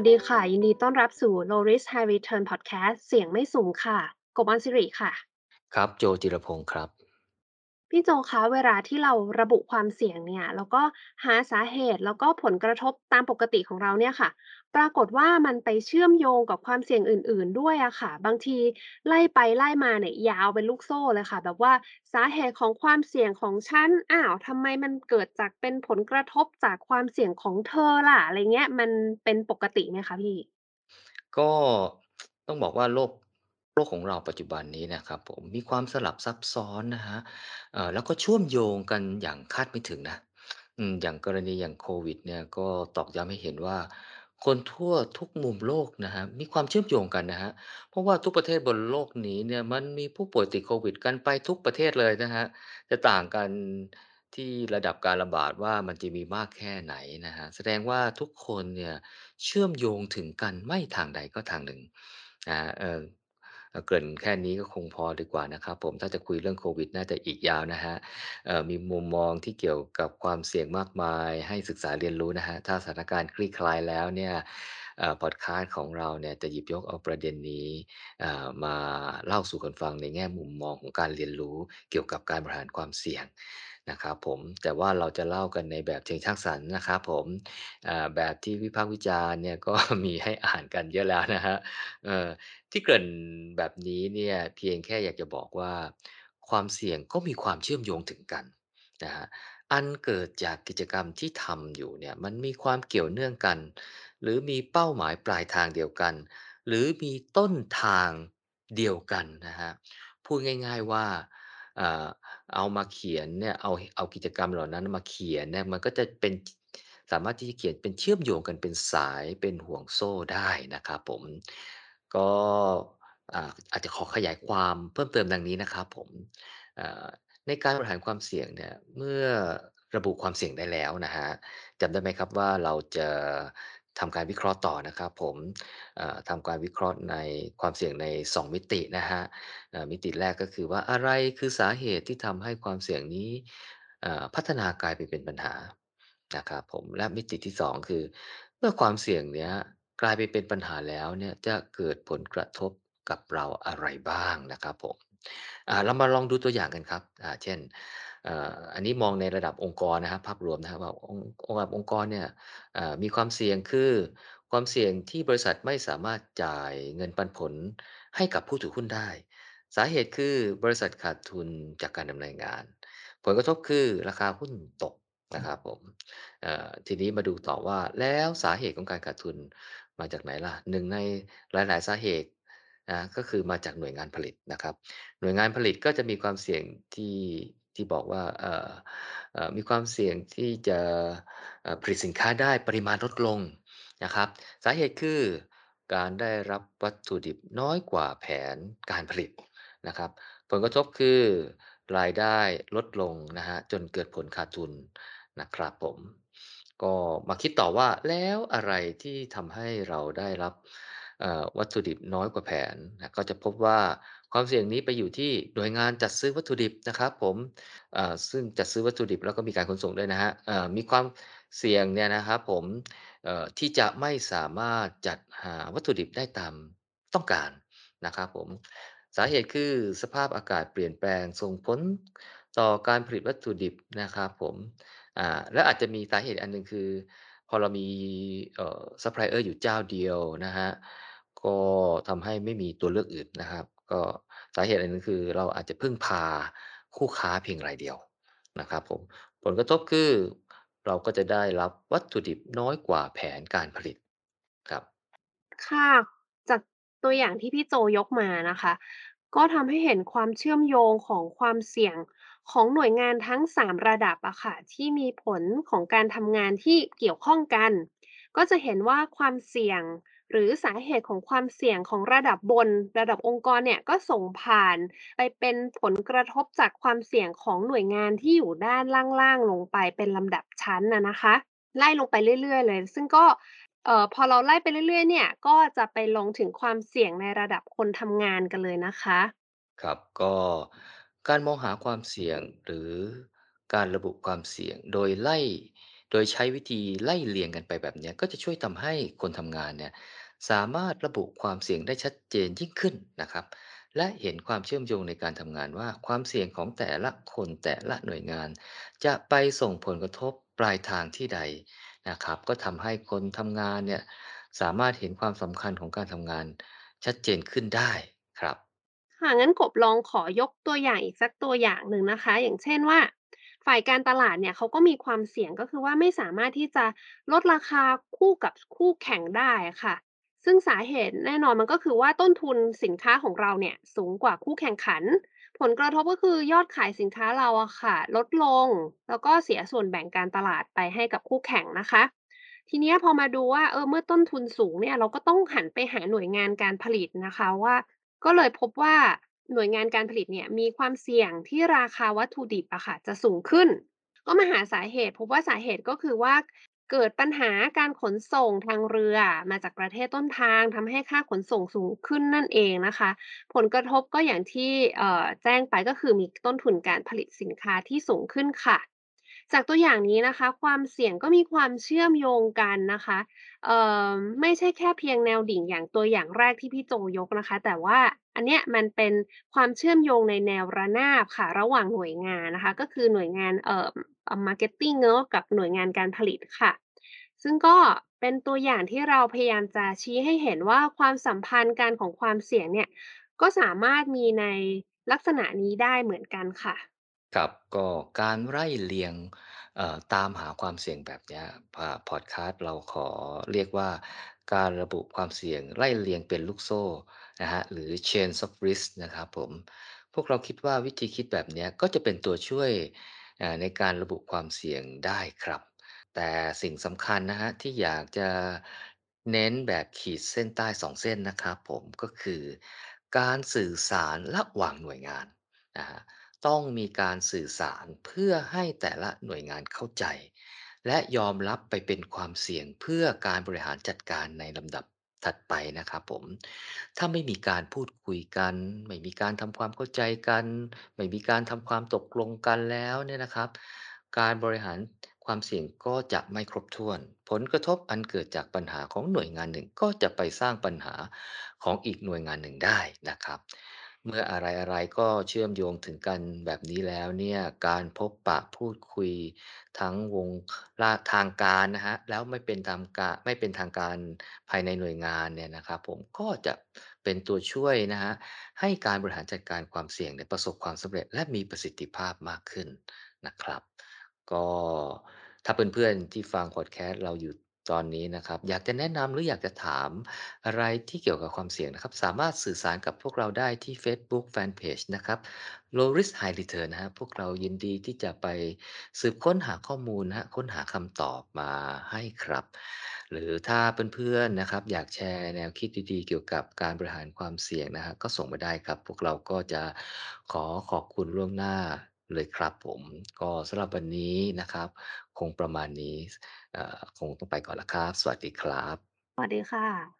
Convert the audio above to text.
วัสดีค่ะ ยินดีต้อนรับสู่ Low Risk High Return Podcast เสียงไม่สูงค่ะ กบอันสิริค่ะ ครับ โจจิรพงศ์ครับ พี่โจคะ เวลาที่เราระบุความเสี่ยงเนี่ย แล้วก็หาสาเหตุ แล้วก็ผลกระทบตามปกติของเราเนี่ยค่ะ ปรากฏว่ามันไปเชื่อมโยงกับความเสี่ยงอื่น ๆ ด้วยอะค่ะ บางทีไล่ไปไล่มาเนี่ยยาวเป็นลูกโซ่เลยค่ะ แบบว่าสาเหตุของความเสี่ยงของฉัน อ้าวทำไมมันเกิดจากเป็นผลกระทบจากความเสี่ยงของเธอล่ะ อะไรเงี้ย มันเป็นปกติไหมคะพี่ ก็ ต้องบอกว่าโลก โลกของเราปัจจุบันนี้นะครับผมมีความสลับซับซ้อนนะครับเอ่อแล้วก็เชื่อมโยงกันอย่างคาดไม่ถึงนะอืมอย่างกรณีอย่างโควิดเนี่ยก็ตอกย้ำให้เห็นว่า คนทั่วทุกมุมโลกนะครับมีความเชื่อมโยงกันนะครับเพราะว่าทุกประเทศบนโลกนี้เนี่ยมันมีผู้ป่วยติดโควิดกันไปทุกประเทศเลยนะครับจะต่างกันที่ระดับการระบาดว่ามันจะมีมากแค่ไหนนะครับแสดงว่าทุกคนเนี่ยเชื่อมโยงถึงกันไม่ทางใดก็ทางหนึ่งนะเออเอ่อ เกริ่นแค่นี้ก็คงพอดีกว่านะครับผมถ้าจะคุยเรื่องโควิดน่าจะอีกยาวนะฮะมีมุมมองที่เกี่ยวกับความเสี่ยงมากมาย ให้ศึกษาเรียนรู้นะฮะถ้าสถานการณ์คลี่คลายแล้วเนี่ย พอดคาสต์ของเราเนี่ยจะหยิบยกเอาประเด็นนี้อ่อมาเล่าสู่กันฟังในแง่มุมมองของการเรียนรู้เกี่ยวกับการบริหารความเสี่ยงนะครับผมแต่ว่าเราจะเล่ากันในแบบเชิงสร้างสรรค์นะครับผมอ่าแบบที่วิพากษ์วิจารณ์เนี่ยก็มีให้อ่านกันเยอะแล้วนะครับเอ่อที่เกริ่นแบบนี้เนี่ยเพียงแค่อยากจะบอกว่า ความเสี่ยงก็มีความเชื่อมโยงถึงกันนะครับอันเกิดจากกิจกรรมที่ทำอยู่เนี่ยมันมีความเกี่ยวเนื่องกัน หรือมีเป้าหมายปลายทางเดียวกัน หรือมีต้นทางเดียวกันนะครับพูดง่าย ๆว่าเอามาเขียนเนี่ยเอาเอากิจกรรมเหล่านั้นมาเขียนเนี่ยมันก็จะเป็นสามารถที่จะเขียนเป็นเชื่อมโยงกันเป็นสายเป็นห่วงโซ่ได้นะครับผมก็อาอาจจะขอขยายความเพิ่มเติมดังนี้นะครับผมในการบริหารความเสี่ยงเนี่ยเมื่อระบุความเสี่ยงได้แล้วนะฮะจำได้ไหมครับว่าเราจะ ทำการวิเคราะห์ต่อนะครับผมทำการวิเคราะห์ในความเสี่ยงใน 2 มิตินะฮะมิติแรกก็คือว่าอะไรคือสาเหตุที่ทำให้ความเสี่ยงนี้พัฒนากลายไปเป็นปัญหานะครับผมและมิติที่ 2 คือ เมื่อความเสี่ยงเนี้ยกลายไปเป็นปัญหาแล้วเนี่ยจะเกิดผลกระทบกับเราอะไรบ้างนะครับผมเรามาลองดูตัวอย่างกันครับเช่น อันนี้มองในระดับองค์กรนะครับภาพรวมนะครับว่าองค์องค์รองค์กรเนี่ยมีความเสี่ยงคือความเสี่ยงที่บริษัทไม่สามารถจ่ายเงินปันผลให้กับผู้ถือหุ้นได้ สาเหตุคือบริษัทขาดทุนจากการดำเนินงาน ผลกระทบคือราคาหุ้นตกนะครับผมทีนี้มาดูต่อว่าแล้วสาเหตุของการขาดทุนมาจากไหนล่ะหนึ่งในหลาย ๆ สาเหตุนะก็คือมาจากหน่วยงานผลิตนะครับ หน่วยงานผลิตก็จะมีความเสี่ยงที่ ที่บอกว่ามีความเสี่ยงที่จะผลิตสินค้าได้ปริมาณลดลงนะครับสาเหตุคือการได้รับวัตถุดิบน้อยกว่าแผนการผลิตนะครับผลกระทบคือรายได้ลดลงนะครับจนเกิดผลขาดทุนนะครับผมก็มาคิดต่อว่าแล้วอะไรที่ทำให้เราได้รับวัตถุดิบน้อยกว่าแผนนะก็จะพบว่า ความเสี่ยงนี้ไปอยู่ที่หน่วยงานจัดซื้อวัตถุดิบนะครับ ผมซึ่งจัดซื้อวัตถุดิบแล้วก็มีการขนส่งด้วยนะฮะมีความเสี่ยงเนี่ยนะครับผมที่จะไม่สามารถจัดหาวัตถุดิบได้ตามต้องการนะครับผมสาเหตุคือสภาพอากาศเปลี่ยนแปลงส่งผลต่อการผลิตวัตถุดิบนะครับผมและอาจจะมีสาเหตุอันหนึ่งคือ พอเรามีซัปพลายเออร์อยู่เจ้าเดียวนะครับก็ทำให้ไม่มีตัวเลือกอื่นนะครับ ก็สาเหตุอันนึ่งคือเราอาจจะพึ่งพาคู่ค้าเพียงรายเดียวนะครับผมผลกระทบคือเราก็จะได้รับวัตถุดิบน้อยกว่าแผนการผลิตครับ ค่ะ จากตัวอย่างที่พี่โจยกมานะคะ ก็ทำให้เห็นความเชื่อมโยงของความเสี่ยงของหน่วยงานทั้ง 3 ระดับอะค่ะที่มีผลของการทำงานที่เกี่ยวข้องกัน ก็จะเห็นว่าความเสี่ยง หรือสาเหตุของความเสี่ยงของระดับบน ระดับองค์กรเนี่ยก็ส่งผ่านไปเป็นผลกระทบจากความเสี่ยงของหน่วยงานที่อยู่ด้านล่างๆลงไปเป็นลำดับชั้นนะนะคะ ไล่ลงไปเรื่อย ๆ เลย ซึ่งก็เอ่อพอเราไล่ไปเรื่อย ๆ เนี่ยก็จะไปลงถึงความเสี่ยงในระดับคนทำงานกันเลยนะคะ ครับก็การมองหาความเสี่ยงหรือการระบุความเสี่ยงโดยไล่ โดยใช้วิธีไล่เลียงกันไปแบบเนี้ยก็จะช่วยทำให้คนทำงานเนี่ย สามารถระบุความเสี่ยงได้ชัดเจนยิ่งขึ้นนะครับ และเห็นความเชื่อมโยงในการทำงานว่าความเสี่ยงของแต่ละคนแต่ละหน่วยงาน จะไปส่งผลกระทบปลายทางที่ใดนะครับ ก็ทำให้คนทำงานเนี่ยสามารถเห็นความสำคัญของการทำงานชัดเจนขึ้นได้ครับ ค่ะงั้นกบลองขอยกตัวอย่างอีกสักตัวอย่างหนึ่งนะคะ อย่างเช่นว่า ฝ่ายการตลาดเนี่ยเขาก็มีความเสี่ยงก็คือว่าไม่สามารถที่จะลดราคาคู่กับคู่แข่งได้ค่ะ ซึ่งสาเหตุแน่นอนมันก็คือว่าต้นทุนสินค้าของเราเนี่ยสูงกว่าคู่แข่งขัน ผลกระทบก็คือยอดขายสินค้าเราอะค่ะ ลดลง แล้วก็เสียส่วนแบ่งการตลาดไปให้กับคู่แข่งนะคะ ทีนี้พอมาดูว่าเออเมื่อต้นทุนสูงเนี่ยเราก็ต้องหันไปหาหน่วยงานการผลิตนะคะว่า ก็เลยพบว่าหน่วยงานการผลิตเนี่ยมีความเสี่ยงที่ราคาวัตถุดิบอะค่ะจะสูงขึ้น ก็มาหาสาเหตุ พบว่าสาเหตุก็คือว่า เกิดปัญหาการขนส่งทางเรือมาจากประเทศต้นทางทำให้ค่าขนส่งสูงขึ้นนั่นเองนะคะ ผลกระทบก็อย่างที่แจ้งไปก็คือมีต้นทุนการผลิตสินค้าที่สูงขึ้นค่ะ จากตัวอย่างนี้นะคะ ความเสี่ยงก็มีความเชื่อมโยงกันนะคะไม่ใช่แค่เพียงแนวดิ่งอย่างตัวอย่างแรกที่พี่โจยกนะคะ แต่ว่าอันเนี้ยมันเป็นความเชื่อมโยงในแนวระนาบค่ะ ระหว่างหน่วยงานนะคะ ก็คือหน่วยงาน เอ่อเอ่อ marketing เนาะกับหน่วยงานการผลิตค่ะ ซึ่งก็เป็นตัวอย่างที่เราพยายามจะชี้ให้เห็นว่าความสัมพันธ์กันของความเสี่ยงเนี่ย ก็สามารถมีในลักษณะนี้ได้เหมือนกันค่ะ ครับก็การไล่เลียงเอ่อตามหาความเสี่ยงแบบเนี้ยพอดคาสต์เราขอเรียกว่าการระบุความเสี่ยงไล่เลียงเป็นลูกโซ่นะครับหรือ chain of Risk นะครับผม พวกเราคิดว่าวิธีคิดแบบเนี้ยก็จะเป็นตัวช่วย ในการระบุความเสี่ยงได้ครับ แต่สิ่งสำคัญนะครับที่อยากจะเน้นแบบขีดเส้นใต้2เส้นนะครับผมก็คือการสื่อสารระหว่างหน่วยงานนะครับต้องมีการสื่อสารเพื่อให้แต่ละหน่วยงานเข้าใจ และยอมรับไปเป็นความเสี่ยงเพื่อการบริหารจัดการในลำดับ ถัดไปนะครับผม ถ้าไม่มีการพูดคุยกัน ไม่มีการทำความเข้าใจกัน ไม่มีการทำความตกลงกันแล้วเนี่ยนะครับ การบริหารความเสี่ยงก็จะไม่ครบถ้วน ผลกระทบอันเกิดจากปัญหาของหน่วยงานหนึ่ง ก็จะไปสร้างปัญหาของอีกหน่วยงานหนึ่งได้นะครับ เมื่ออะไรๆก็เชื่อมโยงถึงกันแบบนี้แล้วเนี่ย การพบปะพูดคุยทั้งวงละทางการนะครับแล้วไม่เป็นทางกาไม่เป็นทางการภายในหน่วยงานเนี่ยนะครับผมก็จะเป็นตัวช่วยนะครับให้การบริหารจัดการความเสี่ยงเนี่ยประสบความสำเร็จและมีประสิทธิภาพมากขึ้นนะครับ ก็ถ้าเพื่อนๆที่ฟังพอดแคสต์เราอยู่ ตอนนี้นะครับ อยากจะแนะนำหรืออยากจะถามอะไรที่เกี่ยวกับความเสี่ยงนะครับ สามารถสื่อสารกับพวกเราได้ที่เฟซบุ๊กแฟนเพจนะครับ Low Risk High Return นะครับพวกเรายินดีที่จะไปสืบค้นหาข้อมูลนะครับค้นหาคำตอบมาให้ครับ หรือถ้าเพื่อนๆนะครับ อยากแชร์แนวคิดดีๆ เกี่ยวกับการบริหารความเสี่ยงนะครับก็ส่งมาได้ครับ พวกเราก็จะขอขอบคุณล่วงหน้า เลยครับผมก็สำหรับวันนี้นะครับ คงประมาณนี้เอ่อคงต้องไปก่อนละครับ สวัสดีครับ สวัสดีค่ะ